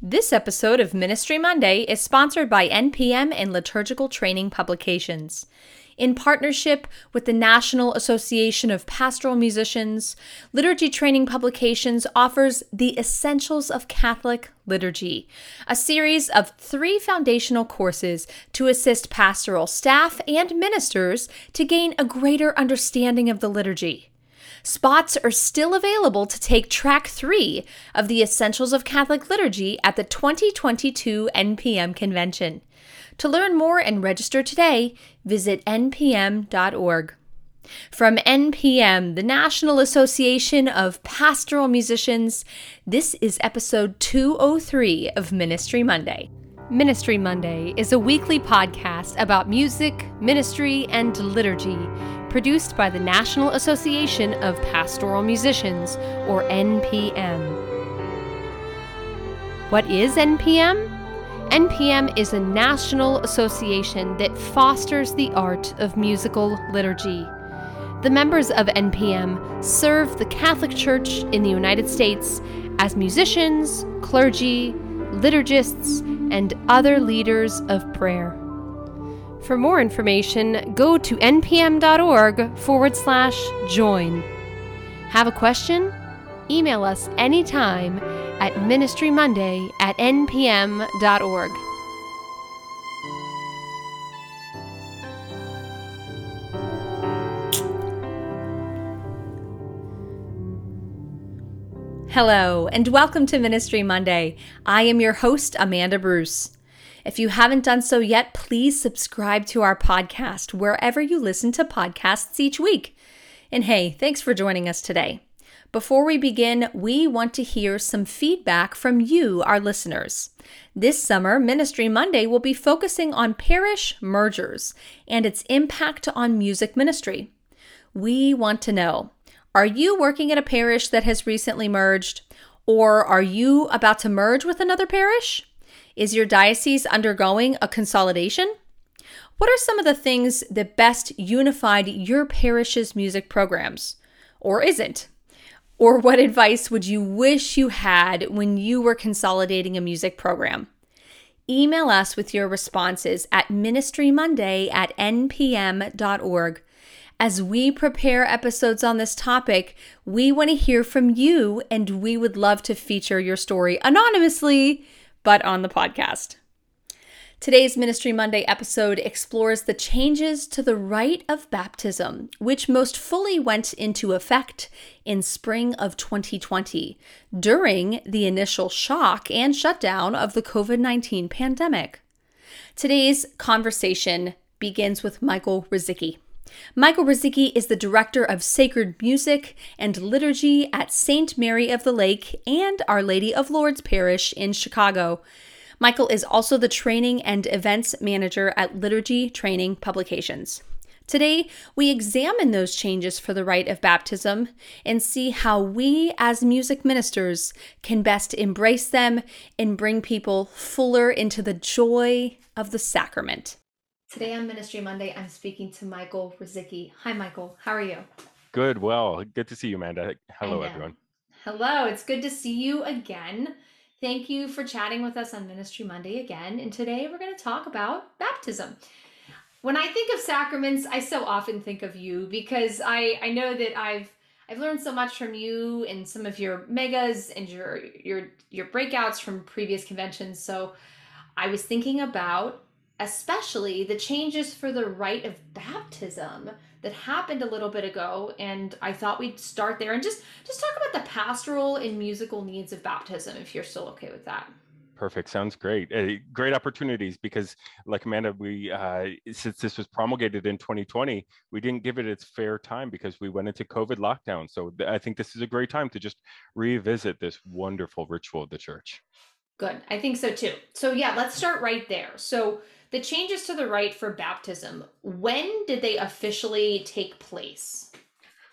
This episode of Ministry Monday is sponsored by NPM and Liturgical Training Publications. In partnership with the National Association of Pastoral Musicians, Liturgy Training Publications offers The Essentials of Catholic Liturgy, a series of three foundational courses to assist pastoral staff and ministers to gain a greater understanding of the liturgy. Spots are still available to take track three of the Essentials of Catholic Liturgy at the 2022 NPM Convention. To learn more and register today, visit npm.org. From NPM, the National Association of Pastoral Musicians, this is episode 203 of Ministry Monday. Ministry Monday is a weekly podcast about music, ministry, and liturgy produced by the National Association of Pastoral Musicians, or NPM. What is NPM? NPM is a national association that fosters the art of musical liturgy. The members of NPM serve the Catholic Church in the United States as musicians, clergy, liturgists, and other leaders of prayer. For more information, go to npm.org forward slash join. Have a question? Email us anytime at ministrymonday at npm.org. Hello, and welcome to Ministry Monday. I am your host, Amanda Bruce. If you haven't done so yet, please subscribe to our podcast wherever you listen to podcasts each week. And hey, thanks for joining us today. Before we begin, we want to hear some feedback from you, our listeners. This summer, Ministry Monday will be focusing on parish mergers and its impact on music ministry. We want to know are you working at a parish that has recently merged? Or are you about to merge with another parish? Is your diocese undergoing a consolidation? What are some of the things that best unified your parish's music programs? Or isn't? Or what advice would you wish you had when you were consolidating a music program? Email us with your responses at ministrymonday at npm.org. As we prepare episodes on this topic, we want to hear from you and we would love to feature your story anonymously but on the podcast. Today's Ministry Monday episode explores the changes to the rite of baptism, which most fully went into effect in spring of 2020 during the initial shock and shutdown of the COVID 19 pandemic. Today's conversation begins with Michael Ruzicki. Michael Ruzicki is the director of sacred music and liturgy at St. Mary of the Lake and Our Lady of Lourdes Parish in Chicago. Michael is also the training and events manager at Liturgy Training Publications. Today, we examine those changes for the rite of baptism and see how we, as music ministers, can best embrace them and bring people fuller into the joy of the sacrament. Today on Ministry Monday, I'm speaking to Michael Ruzicki. Hi, Michael. How are you? Good. Well, good to see you, Amanda. Hello, everyone. Hello. It's good to see you again. Thank you for chatting with us on Ministry Monday again. And today we're going to talk about baptism. When I think of sacraments, I so often think of you because I, I know that I've I've learned so much from you and some of your megas and your your your breakouts from previous conventions. So I was thinking about especially the changes for the rite of baptism that happened a little bit ago and i thought we'd start there and just just talk about the pastoral and musical needs of baptism if you're still okay with that. Perfect. Sounds great. Uh, great opportunities because like amanda we uh, since this was promulgated in 2020 we didn't give it its fair time because we went into covid lockdown. So th- i think this is a great time to just revisit this wonderful ritual of the church. Good. I think so too. So yeah let's start right there. So the changes to the rite for baptism, when did they officially take place?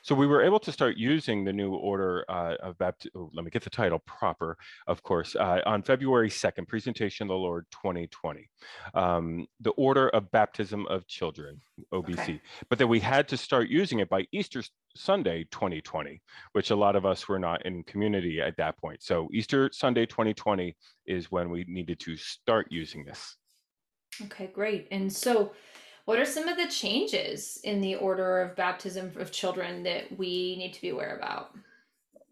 So we were able to start using the new order uh, of baptism. Oh, let me get the title proper, of course, uh, on February 2nd, Presentation of the Lord 2020. Um, the Order of Baptism of Children, OBC. Okay. But then we had to start using it by Easter Sunday 2020, which a lot of us were not in community at that point. So Easter Sunday 2020 is when we needed to start using this. Okay, great. And so what are some of the changes in the order of baptism of children that we need to be aware about?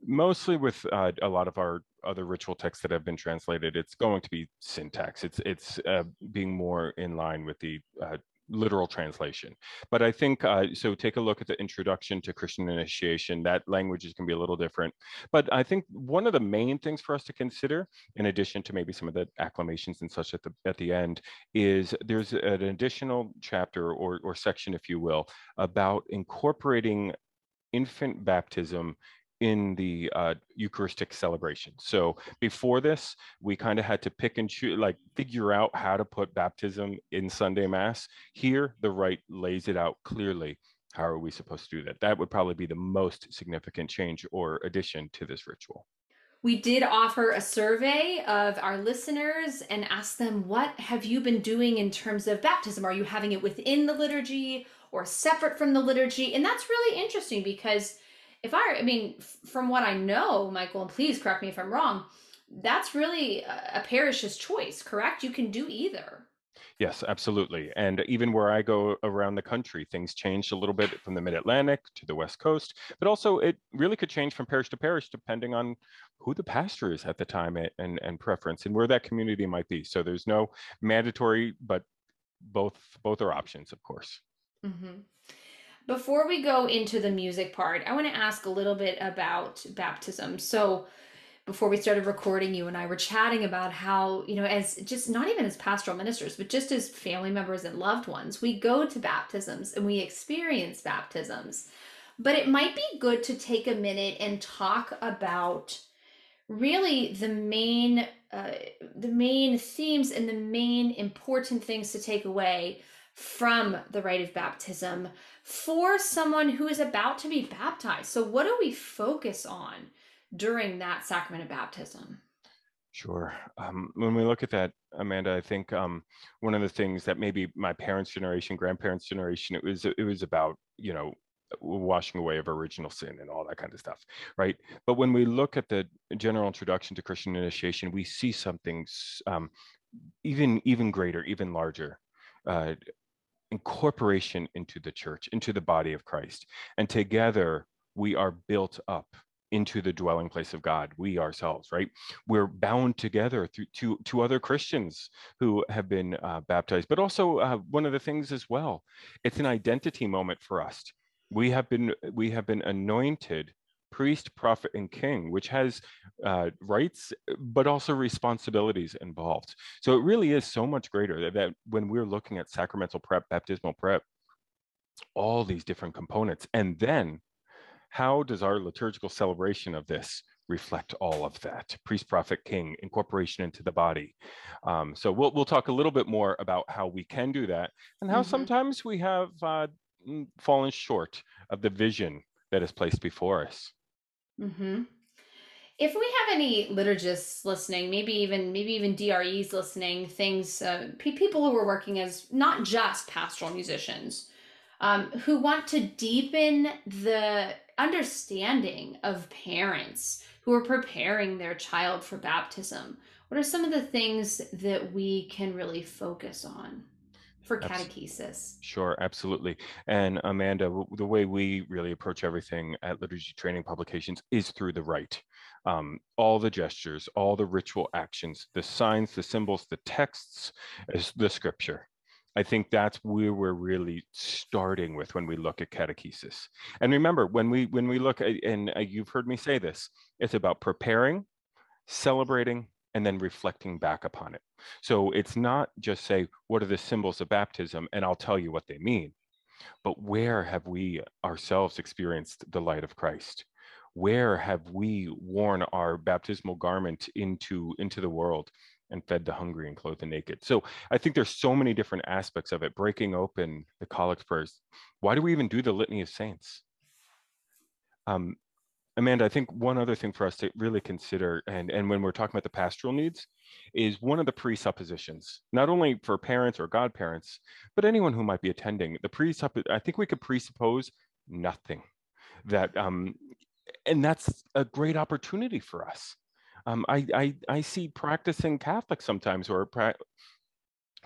Mostly with uh, a lot of our other ritual texts that have been translated, it's going to be syntax. It's it's uh, being more in line with the uh, literal translation. But I think, uh, so take a look at the introduction to Christian initiation. That language is going to be a little different. But I think one of the main things for us to consider, in addition to maybe some of the acclamations and such at the, at the end, is there's an additional chapter or, or section, if you will, about incorporating infant baptism in the uh, Eucharistic celebration. So before this, we kind of had to pick and choose, like figure out how to put baptism in Sunday Mass. Here, the rite lays it out clearly. How are we supposed to do that? That would probably be the most significant change or addition to this ritual. We did offer a survey of our listeners and asked them, what have you been doing in terms of baptism? Are you having it within the liturgy or separate from the liturgy? And that's really interesting because if I, I mean, from what I know, Michael, and please correct me if I'm wrong, that's really a, a parish's choice, correct? You can do either. Yes, absolutely. And even where I go around the country, things changed a little bit from the mid Atlantic to the West Coast, but also it really could change from parish to parish depending on who the pastor is at the time and, and preference and where that community might be. So there's no mandatory, but both both are options, of course. Mm-hmm. Before we go into the music part, I want to ask a little bit about baptism. So, before we started recording, you and I were chatting about how, you know, as just not even as pastoral ministers, but just as family members and loved ones, we go to baptisms and we experience baptisms. But it might be good to take a minute and talk about really the main uh, the main themes and the main important things to take away from the rite of baptism for someone who is about to be baptized. So, what do we focus on during that sacrament of baptism? Sure. Um, when we look at that, Amanda, I think um, one of the things that maybe my parents' generation, grandparents' generation, it was it was about you know washing away of original sin and all that kind of stuff, right? But when we look at the general introduction to Christian initiation, we see something um, even even greater, even larger. Uh, incorporation into the church, into the body of Christ. And together we are built up into the dwelling place of God, we ourselves, right? We're bound together through to, to other Christians who have been uh, baptized. But also uh, one of the things as well, it's an identity moment for us. We have been we have been anointed priest, prophet, and king, which has uh, rights, but also responsibilities involved. So it really is so much greater that, that when we're looking at sacramental prep, baptismal prep, all these different components. And then how does our liturgical celebration of this reflect all of that priest prophet king incorporation into the body um, so we'll, we'll talk a little bit more about how we can do that and how mm-hmm. sometimes we have uh, fallen short of the vision that is placed before us Mm-hmm. If we have any liturgists listening, maybe even maybe even DREs listening, things uh, people who are working as not just pastoral musicians, um, who want to deepen the understanding of parents who are preparing their child for baptism, what are some of the things that we can really focus on? For catechesis. Sure, absolutely. And Amanda, the way we really approach everything at Liturgy Training Publications is through the rite. Um, all the gestures, all the ritual actions, the signs, the symbols, the texts, the scripture. I think that's where we're really starting with when we look at catechesis. And remember, when we when we look at, and uh, you've heard me say this, it's about preparing, celebrating, and then reflecting back upon it. So it's not just say, what are the symbols of baptism? And I'll tell you what they mean. But where have we ourselves experienced the light of Christ? Where have we worn our baptismal garment into, into the world and fed the hungry and clothed the naked? So I think there's so many different aspects of it, breaking open the collect prayers. Why do we even do the litany of saints? Um, Amanda, I think one other thing for us to really consider, and, and when we're talking about the pastoral needs, is one of the presuppositions, not only for parents or godparents, but anyone who might be attending. The presupp- I think we could presuppose nothing. That um, and that's a great opportunity for us. Um, I, I I see practicing Catholics sometimes, or pra-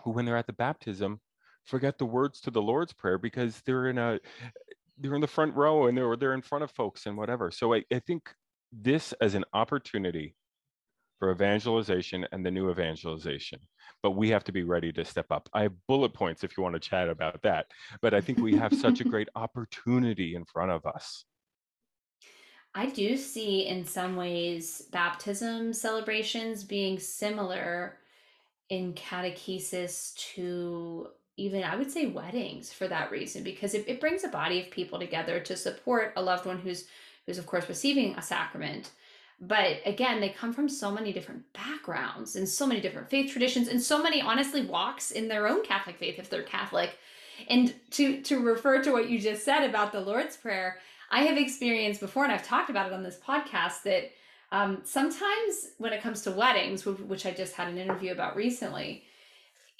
who, when they're at the baptism, forget the words to the Lord's Prayer because they're in a they're in the front row and they're they're in front of folks and whatever. So I, I think this as an opportunity for evangelization and the new evangelization. But we have to be ready to step up. I have bullet points if you want to chat about that. But I think we have such a great opportunity in front of us. I do see in some ways baptism celebrations being similar in catechesis to even I would say weddings for that reason because it, it brings a body of people together to support a loved one who's who's of course receiving a sacrament. But again, they come from so many different backgrounds and so many different faith traditions and so many honestly walks in their own Catholic faith if they're Catholic. And to to refer to what you just said about the Lord's Prayer, I have experienced before, and I've talked about it on this podcast, that um, sometimes when it comes to weddings, which I just had an interview about recently,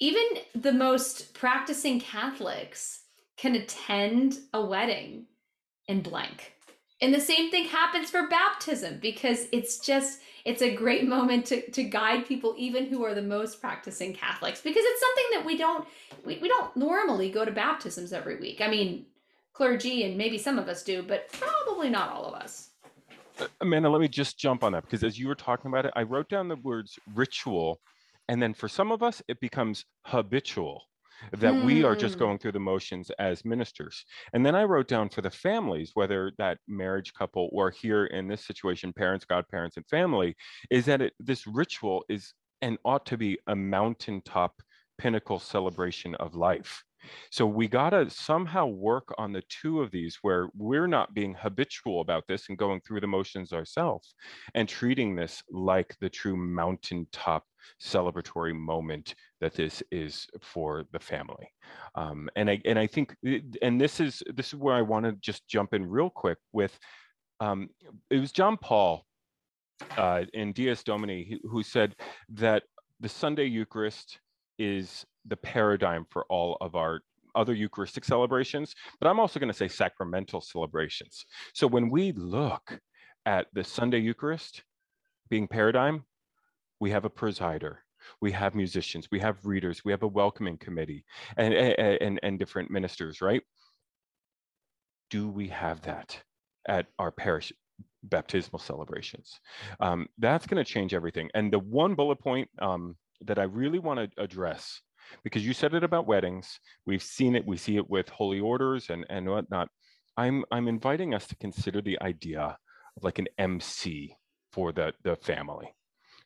even the most practicing Catholics can attend a wedding in blank. And the same thing happens for baptism because it's just it's a great moment to, to guide people even who are the most practicing Catholics because it's something that we don't we, we don't normally go to baptisms every week. I mean, clergy and maybe some of us do, but probably not all of us. Uh, Amanda, let me just jump on that because as you were talking about it, I wrote down the words ritual and then for some of us, it becomes habitual that mm. we are just hmm. going through the motions as ministers. And then I wrote down for the families, whether that marriage couple or here in this situation, parents, godparents, and family, is that it, this ritual is and ought to be a mountaintop pinnacle celebration of life. So we got to somehow work on the two of these where we're not being habitual about this and going through the motions ourselves and treating this like the true mountaintop celebratory moment that this is for the family. Um, and I and I think and this is this is where I want to just jump in real quick with um, it was John Paul uh, in Dies Domini who said that the Sunday Eucharist is the paradigm for all of our other Eucharistic celebrations, but I'm also going to say sacramental celebrations. So when we look at the Sunday Eucharist being paradigm, we have a presider, we have musicians, we have readers, we have a welcoming committee, and and and different ministers, right? Do we have that at our parish baptismal celebrations? Um, that's going to change everything. And the one bullet point um, that I really want to address because you said it about weddings. We've seen it. We see it with holy orders and and whatnot. I'm I'm inviting us to consider the idea of like an MC for the the family,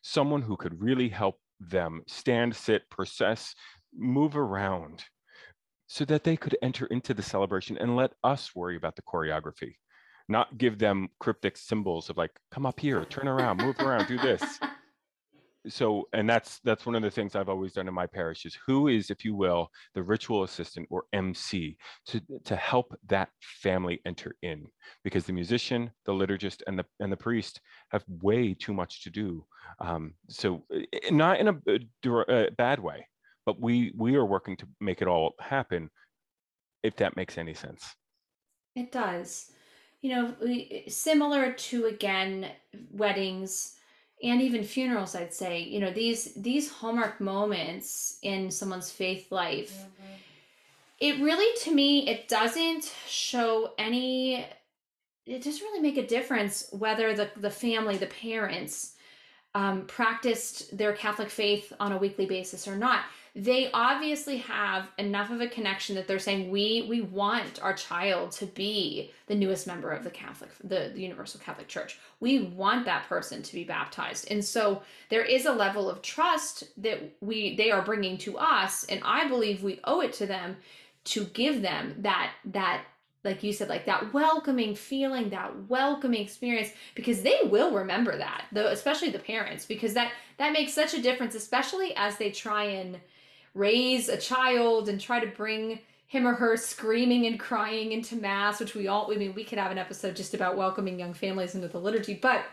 someone who could really help them stand, sit, process, move around, so that they could enter into the celebration and let us worry about the choreography not give them cryptic symbols of like come up here turn around move around do this so and that's that's one of the things i've always done in my parish is who is if you will the ritual assistant or mc to to help that family enter in. Because the musician the liturgist and the and the priest have way too much to do. Um, so eh, eh, not in a, a uh, bad way but we we are working to make it all happen if that makes any sense. It does. You know similar to again weddings and even funerals i'd say you know these these hallmark moments in someone's faith life mm-hmm. it really to me it doesn't show any it doesn't really make a difference whether the the family the parents um, practiced their catholic faith on a weekly basis or not they obviously have enough of a connection that they're saying we we want our child to be the newest member of the Catholic the, the Universal Catholic Church. We want that person to be baptized. And so there is a level of trust that we they are bringing to us and I believe we owe it to them to give them that that like you said like that welcoming feeling that welcoming experience because they will remember that though especially the parents because that that makes such a difference especially as they try and raise a child and try to bring him or her screaming and crying into mass, which we all, I mean, we could have an episode just about welcoming young families into the liturgy, but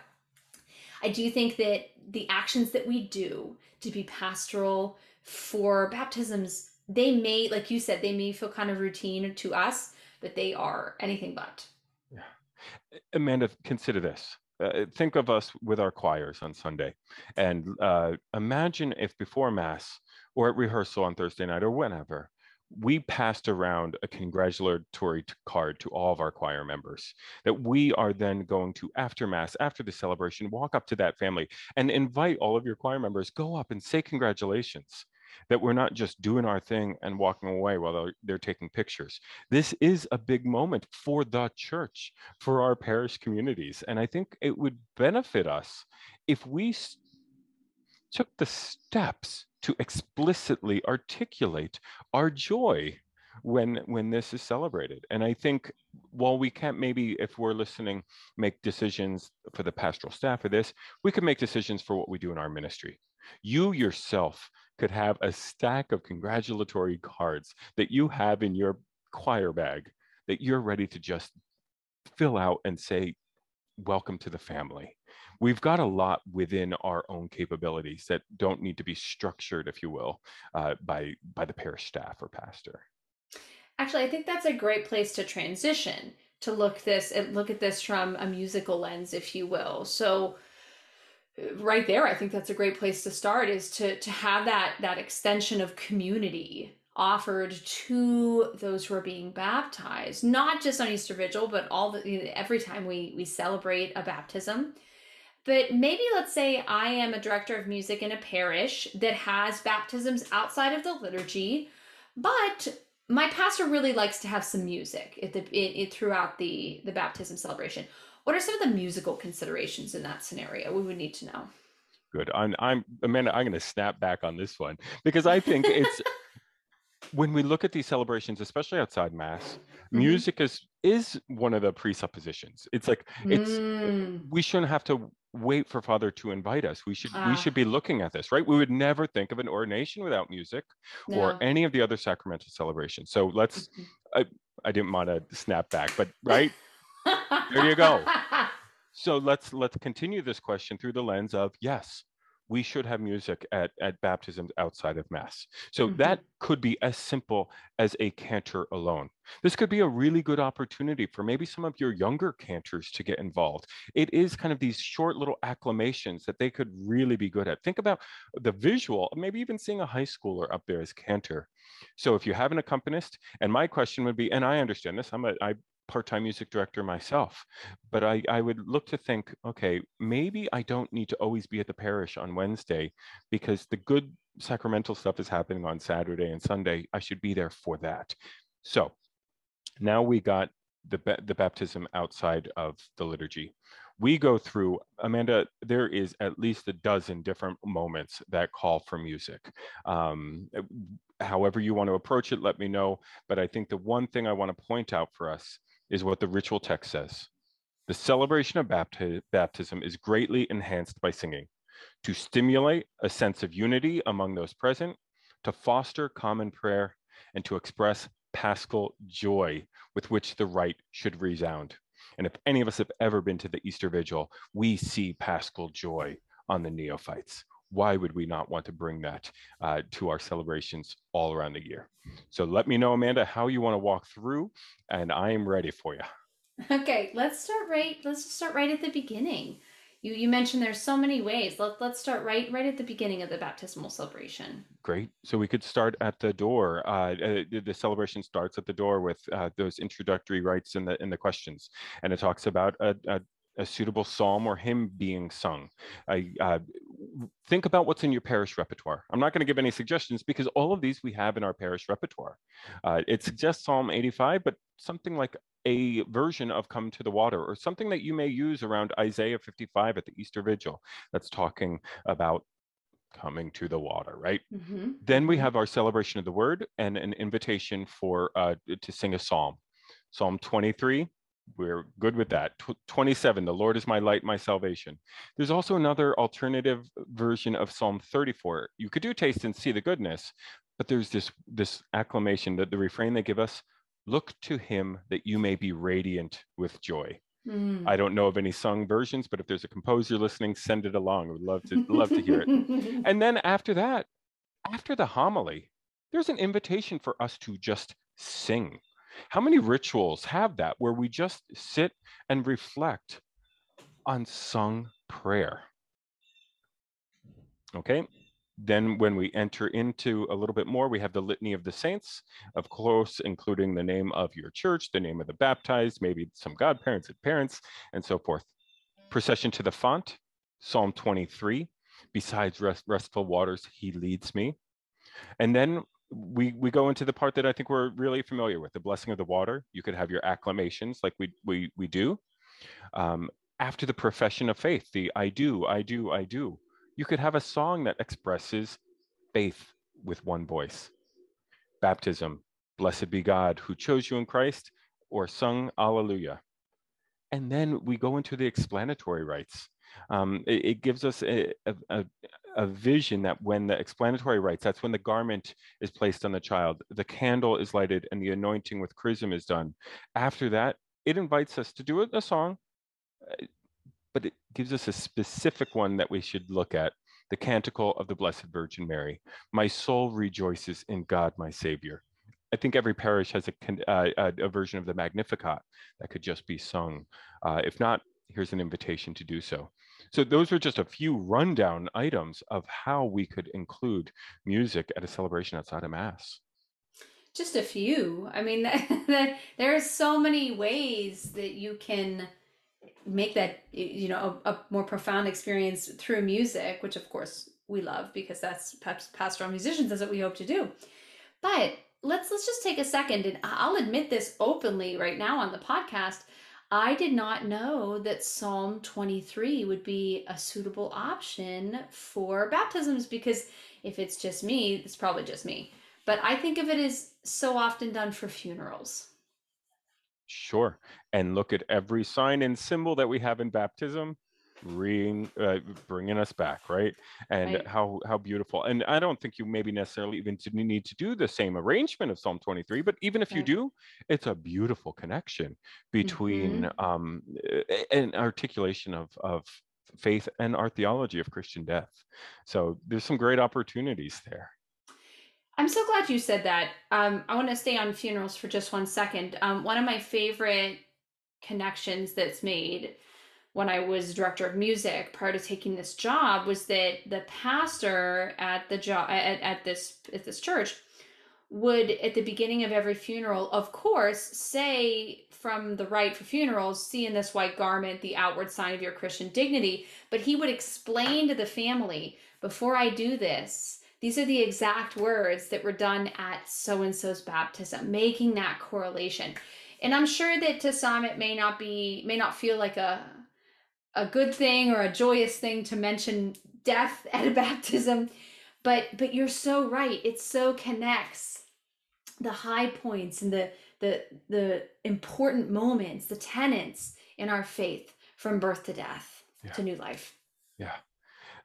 I do think that the actions that we do to be pastoral for baptisms, they may, like you said, they may feel kind of routine to us, but they are anything but. Yeah. Amanda, consider this. Uh, think of us with our choirs on Sunday and uh, imagine if before Mass or at rehearsal on Thursday night or whenever, we passed around a congratulatory card to all of our choir members that we are then going to after mass after the celebration walk up to that family and invite all of your choir members go up and say congratulations that we're not just doing our thing and walking away while they're, they're taking pictures. This is a big moment for the church for our parish communities and i think it would benefit us if we took the steps to explicitly articulate our joy when when this is celebrated. And i think while we can't maybe if we're listening make decisions for the pastoral staff for this we could make decisions for what we do in our ministry. You yourself could have a stack of congratulatory cards that you have in your choir bag that you're ready to just fill out and say welcome to the family we've got a lot within our own capabilities that don't need to be structured, if you will, uh, by by the parish staff or pastor. Actually, I think that's a great place to transition to look this and look at this from a musical lens, if you will. So uh, right there i think that's a great place to start is to to have that that extension of community offered to those who are being baptized not just on easter vigil but all the every time we we celebrate a baptism but maybe let's say I am a director of music in a parish that has baptisms outside of the liturgy, but my pastor really likes to have some music at the, it, it, throughout the, the baptism celebration. What are some of the musical considerations in that scenario we would need to know? Good. I'm, I'm Amanda. I'm going to snap back on this one because I think it's when we look at these celebrations, especially outside Mass, mm-hmm. music is is one of the presuppositions. It's like it's mm. we shouldn't have to wait for father to invite us we should we should ah. be looking at this right we would never think of an ordination without music no. or any of the other sacramental celebrations so let's. I, I didn't want to snap back but right there you go so let's let's continue this question through the lens of yes we should have music at, at baptisms outside of Mass. So mm-hmm. that could be as simple as a cantor alone. This could be a really good opportunity for maybe some of your younger cantors to get involved. It is kind of these short little acclamations that they could really be good at. Think about the visual, maybe even seeing a high schooler up there as cantor. So if you have an accompanist, and my question would be, and I understand this, I'm a, I part-time music director myself but I, I would look to think okay maybe i don't need to always be at the parish on wednesday because the good sacramental stuff is happening on saturday and sunday i should be there for that. So now we got the, the baptism outside of the liturgy. We go through amanda there is at least a dozen different moments that call for music. Um, however you want to approach it let me know but i think the one thing i want to point out for us is what the ritual text says. The celebration of bapti- baptism is greatly enhanced by singing to stimulate a sense of unity among those present, to foster common prayer, and to express paschal joy with which the rite should resound. And if any of us have ever been to the Easter Vigil, we see paschal joy on the neophytes why would we not want to bring that uh, to our celebrations all around the year? So let me know, Amanda, how you want to walk through, and I am ready for you. Okay, let's start right. Let's start right at the beginning. You you mentioned there's so many ways. Let let's start right right at the beginning of the baptismal celebration. Great. So we could start at the door. Uh, uh the celebration starts at the door with uh, those introductory rites and the in the questions, and it talks about a, a a suitable psalm or hymn being sung. I, uh, think about what's in your parish repertoire. I'm not going to give any suggestions because all of these we have in our parish repertoire. Uh, it suggests Psalm 85, but something like a version of Come to the Water or something that you may use around Isaiah 55 at the Easter Vigil that's talking about coming to the water, right? Mm-hmm. Then we mm-hmm. have our celebration of the word and an invitation for uh, to sing a psalm. Psalm 23, we're good with that. 27, the Lord is my light, my salvation. There's also another alternative version of Psalm 34. You could do taste and see the goodness, but there's this this acclamation that the refrain they give us look to him that you may be radiant with joy mm. i don't know of any sung versions but if there's a composer listening send it along we'd love to love to hear it and then after that after the homily there's an invitation for us to just sing how many rituals have that where we just sit and reflect on sung prayer okay then when we enter into a little bit more, we have the litany of the saints, of course, including the name of your church, the name of the baptized, maybe some godparents and parents, and so forth. Procession to the font, Psalm 23. Besides rest, restful waters, he leads me. And then we we go into the part that I think we're really familiar with, the blessing of the water. You could have your acclamations like we we we do. Um, after the profession of faith, the I do, I do, I do you could have a song that expresses faith with one voice. Baptism, blessed be God who chose you in Christ, or sung Alleluia. And then we go into the explanatory rites. Um, it, it, gives us a, a, a vision that when the explanatory rites, that's when the garment is placed on the child, the candle is lighted, and the anointing with chrism is done. After that, it invites us to do a song, but it gives us a specific one that we should look at the canticle of the Blessed Virgin Mary. My soul rejoices in God, my Savior. I think every parish has a, uh, a version of the Magnificat that could just be sung. Uh, if not, here's an invitation to do so. So those are just a few rundown items of how we could include music at a celebration outside of Mass. Just a few. I mean, there are so many ways that you can make that you know a, a, more profound experience through music which of course we love because that's pastoral musicians that's what we hope to do but let's let's just take a second and i'll admit this openly right now on the podcast i did not know that psalm 23 would be a suitable option for baptisms because if it's just me it's probably just me. But i think of it as so often done for funerals. Sure. And look at every sign and symbol that we have in baptism, bring, uh, bringing us back, right? And right. how how beautiful. And I don't think you maybe necessarily even need to do the same arrangement of Psalm 23, but even if you do, it's a beautiful connection between mm-hmm. um, an articulation of of faith and our theology of Christian death. So there's some great opportunities there. I'm so glad you said that. Um, I want to stay on funerals for just one second. Um, one of my favorite connections that's made when I was director of music prior to taking this job was that the pastor at the job at, at this at this church would at the beginning of every funeral of course say from the rite for funerals see in this white garment the outward sign of your christian dignity but he would explain to the family before i do this these are the exact words that were done at so and so's baptism, making that correlation. And I'm sure that to some it may not be may not feel like a a good thing or a joyous thing to mention death at a baptism, but but you're so right. It so connects the high points and the the the important moments, the tenets in our faith from birth to death yeah. to new life. Yeah.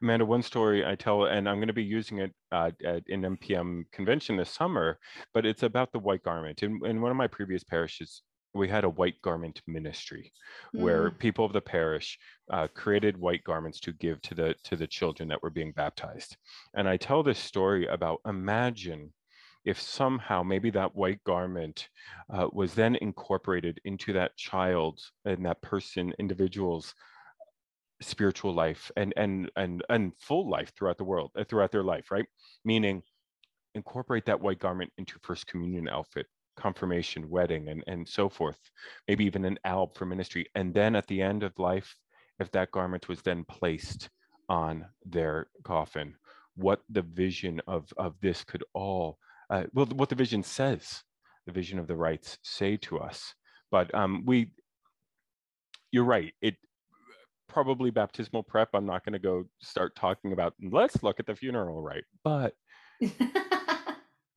Amanda, one story I tell, and I'm going to be using it uh, at an NPM convention this summer, but it's about the white garment. In, in one of my previous parishes, we had a white garment ministry mm. where people of the parish uh, created white garments to give to the to the children that were being baptized. And i tell this story about imagine if somehow maybe that white garment uh, was then incorporated into that child and that person individual's spiritual life and and and and full life throughout the world uh, throughout their life right? Meaning incorporate that white garment into first communion outfit confirmation wedding and and so forth maybe even an alb for ministry and then at the end of life if that garment was then placed on their coffin what the vision of of this could all uh, well what the vision says the vision of the rites say to us but um we you're right it probably baptismal prep. I'm not going to go start talking about let's look at the funeral rite, but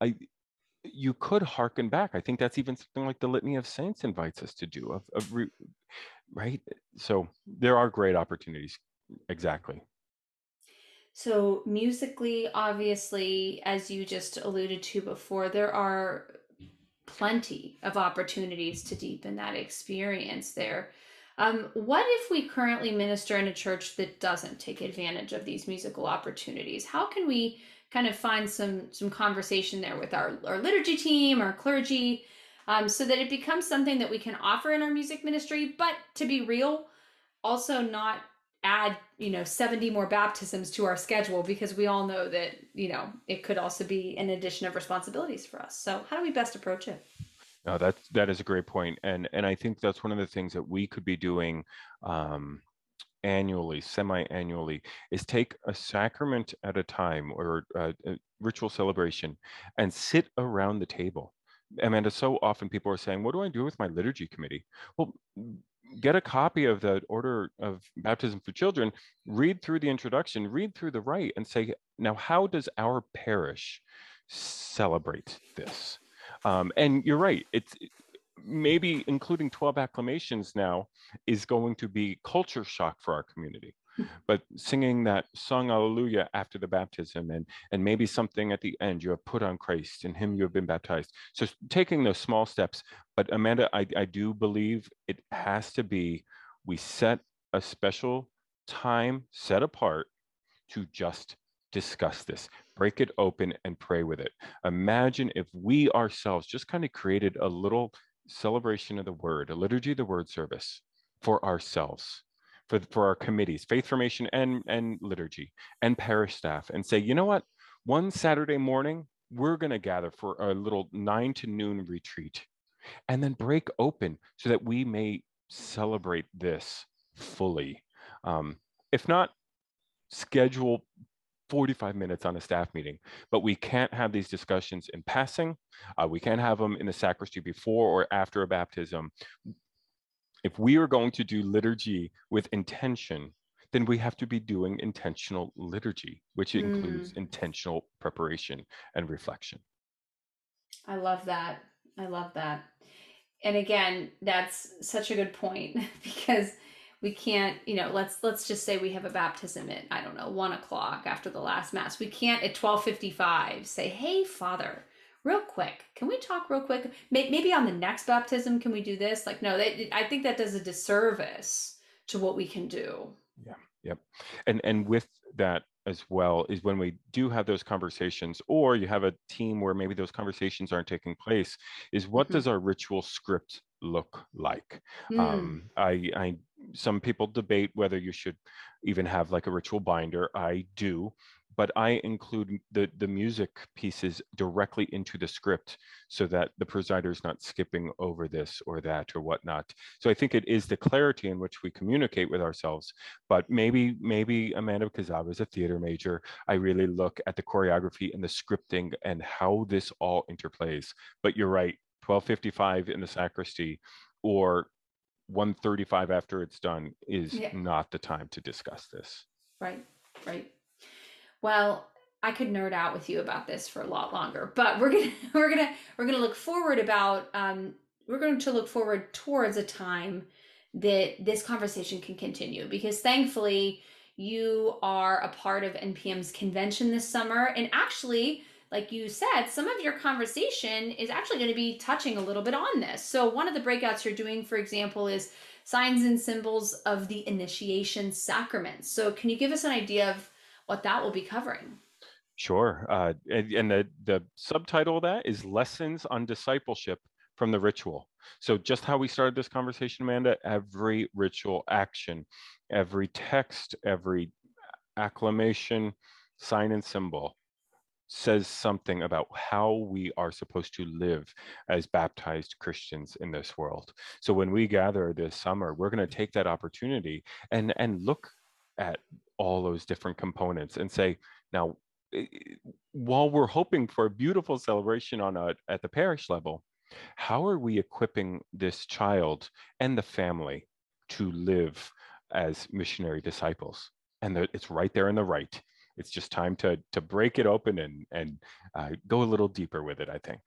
I you could harken back. I think that's even something like the Litany of Saints invites us to do of, of re, right. So there are great opportunities. Exactly. So, musically, obviously, as you just alluded to before, there are plenty of opportunities to deepen that experience there. Um, what if we currently minister in a church that doesn't take advantage of these musical opportunities? How can we kind of find some some conversation there with our, our liturgy team, our clergy, um, so that it becomes something that we can offer in our music ministry, but to be real, also not add you know 70 more baptisms to our schedule because we all know that you know it could also be an addition of responsibilities for us. So how do we best approach it? No that that is a great point and and i think that's one of the things that we could be doing um annually semi-annually is take a sacrament at a time or a, a ritual celebration and sit around the table. Amanda so often people are saying what do i do with my liturgy committee? Well get a copy of the order of baptism for children read through the introduction read through the rite and say now how does our parish celebrate this? Um, and you're right it's maybe including 12 acclamations now is going to be culture shock for our community. Hmm. But singing that song Alleluia after the baptism and and maybe something at the end you have put on christ in him you have been baptized. So taking those small steps but amanda i, I do believe it has to be we set a special time set apart to just discuss this. Break it open and pray with it. Imagine if we ourselves just kind of created a little celebration of the word a liturgy of the word service for ourselves for, for our committees, faith formation and, and liturgy and parish staff and say, you know what, one Saturday morning, we're going to gather for a little nine to noon retreat and then break open so that we may celebrate this fully. Um, if not, schedule 45 minutes on a staff meeting, but we can't have these discussions in passing. Uh, we can't have them in the sacristy before or after a baptism if we are going to do liturgy with intention, then we have to be doing intentional liturgy, which mm. includes intentional preparation and reflection. I love that. I love that. And again, that's such a good point because we can't, you know, let's let's just say we have a baptism at I don't know one o'clock after the last mass. We can't at twelve fifty five say, "Hey, Father, real quick can we talk real quick maybe on the next baptism can we do this like no they, i think that does a disservice to what we can do yeah yep and and with that as well is when we do have those conversations or you have a team where maybe those conversations aren't taking place is what mm-hmm. does our ritual script look like mm. um, I, I some people debate whether you should even have like a ritual binder i do but I include the, the music pieces directly into the script so that the presider is not skipping over this or that or whatnot. So I think it is the clarity in which we communicate with ourselves. But maybe, maybe Amanda, because I was a theater major, I really look at the choreography and the scripting and how this all interplays. But you're right, 1255 in the sacristy or 135 after it's done is yeah. not the time to discuss this. Right, right. Well, I could nerd out with you about this for a lot longer, but we're gonna we're gonna we're gonna look forward about um, we're going to look forward towards a time that this conversation can continue because thankfully you are a part of NPM's convention this summer and actually like you said some of your conversation is actually going to be touching a little bit on this. So one of the breakouts you're doing for example is signs and symbols of the initiation sacrament. So can you give us an idea of what that will be covering. Sure. Uh, and, and the, the subtitle of that is Lessons on Discipleship from the Ritual. So, just how we started this conversation, Amanda, every ritual action, every text, every acclamation, sign, and symbol says something about how we are supposed to live as baptized Christians in this world. So when we gather this summer, we're going to take that opportunity and and look at all those different components and say, now, while we're hoping for a beautiful celebration on a, at the parish level, how are we equipping this child and the family to live as missionary disciples? And the, it's right there in the rite. It's just time to to break it open and and uh, go a little deeper with it. I think.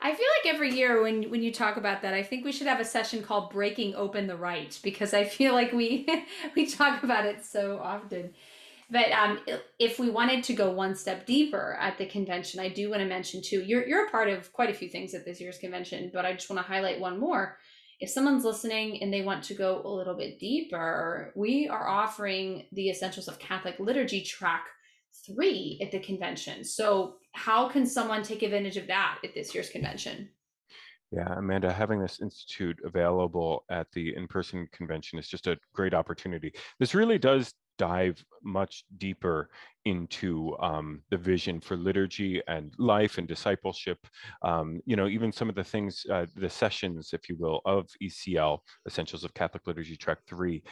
I feel like every year when when you talk about that, I think we should have a session called "Breaking Open the Right" because I feel like we we talk about it so often. But um, if we wanted to go one step deeper at the convention, I do want to mention too. You're you're a part of quite a few things at this year's convention, but I just want to highlight one more. If someone's listening and they want to go a little bit deeper, we are offering the Essentials of Catholic Liturgy track three at the convention. So, how can someone take advantage of that at this year's convention? Yeah, Amanda, having this institute available at the in person convention is just a great opportunity. This really does dive much deeper into um, the vision for liturgy and life and discipleship. Um, you know, even some of the things, uh, the sessions, if you will, of ECL, Essentials of Catholic Liturgy, Track 3,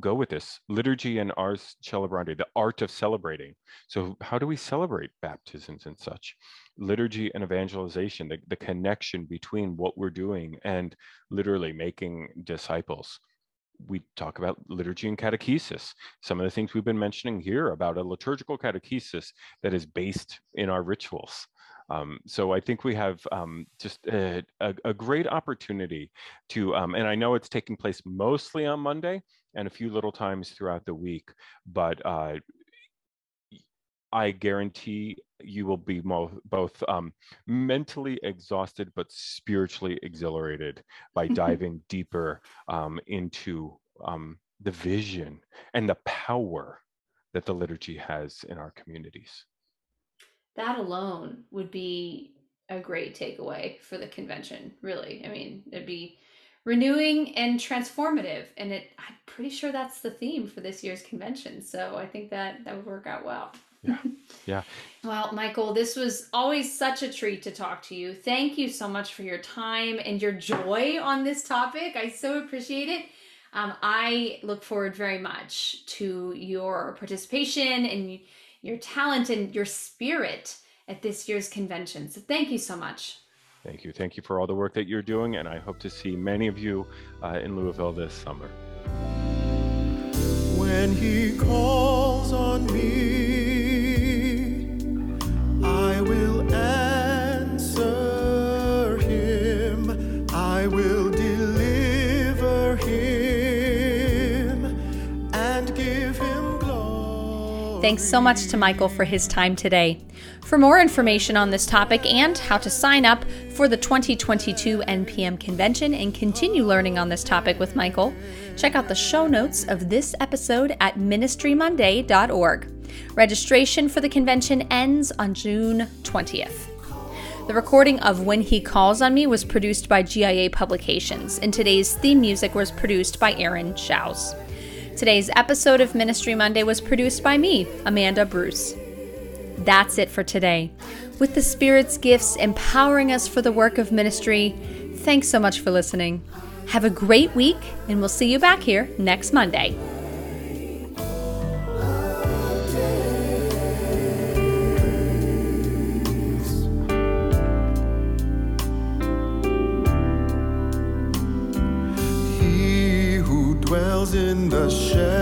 go with this liturgy and ars celebrandi, the art of celebrating. So, how do we celebrate baptisms and such? Liturgy and evangelization, the, the connection between what we're doing and literally making disciples we talk about liturgy and catechesis. Some of the things we've been mentioning here about a liturgical catechesis that is based in our rituals. Um, so I think we have um, just a, a, a, great opportunity to, um, and I know it's taking place mostly on Monday and a few little times throughout the week, but uh, I guarantee you will be mo- both um, mentally exhausted but spiritually exhilarated by diving deeper um, into um, the vision and the power that the liturgy has in our communities. That alone would be a great takeaway for the convention, really. I mean, it'd be renewing and transformative and it i'm pretty sure that's the theme for this year's convention so i think that that would work out well yeah. Yeah. well, Michael, this was always such a treat to talk to you. Thank you so much for your time and your joy on this topic. I so appreciate it. Um, I look forward very much to your participation and your talent and your spirit at this year's convention. So thank you so much. Thank you. Thank you for all the work that you're doing. And I hope to see many of you uh, in Louisville this summer. When he calls on me. Thanks so much to Michael for his time today. For more information on this topic and how to sign up for the 2022 NPM convention and continue learning on this topic with Michael, check out the show notes of this episode at ministrymonday.org. Registration for the convention ends on June 20th. The recording of When He Calls on Me was produced by GIA Publications, and today's theme music was produced by Aaron Schaus. Today's episode of Ministry Monday was produced by me, Amanda Bruce. That's it for today. With the Spirit's gifts empowering us for the work of ministry, thanks so much for listening. Have a great week, and we'll see you back here next Monday. In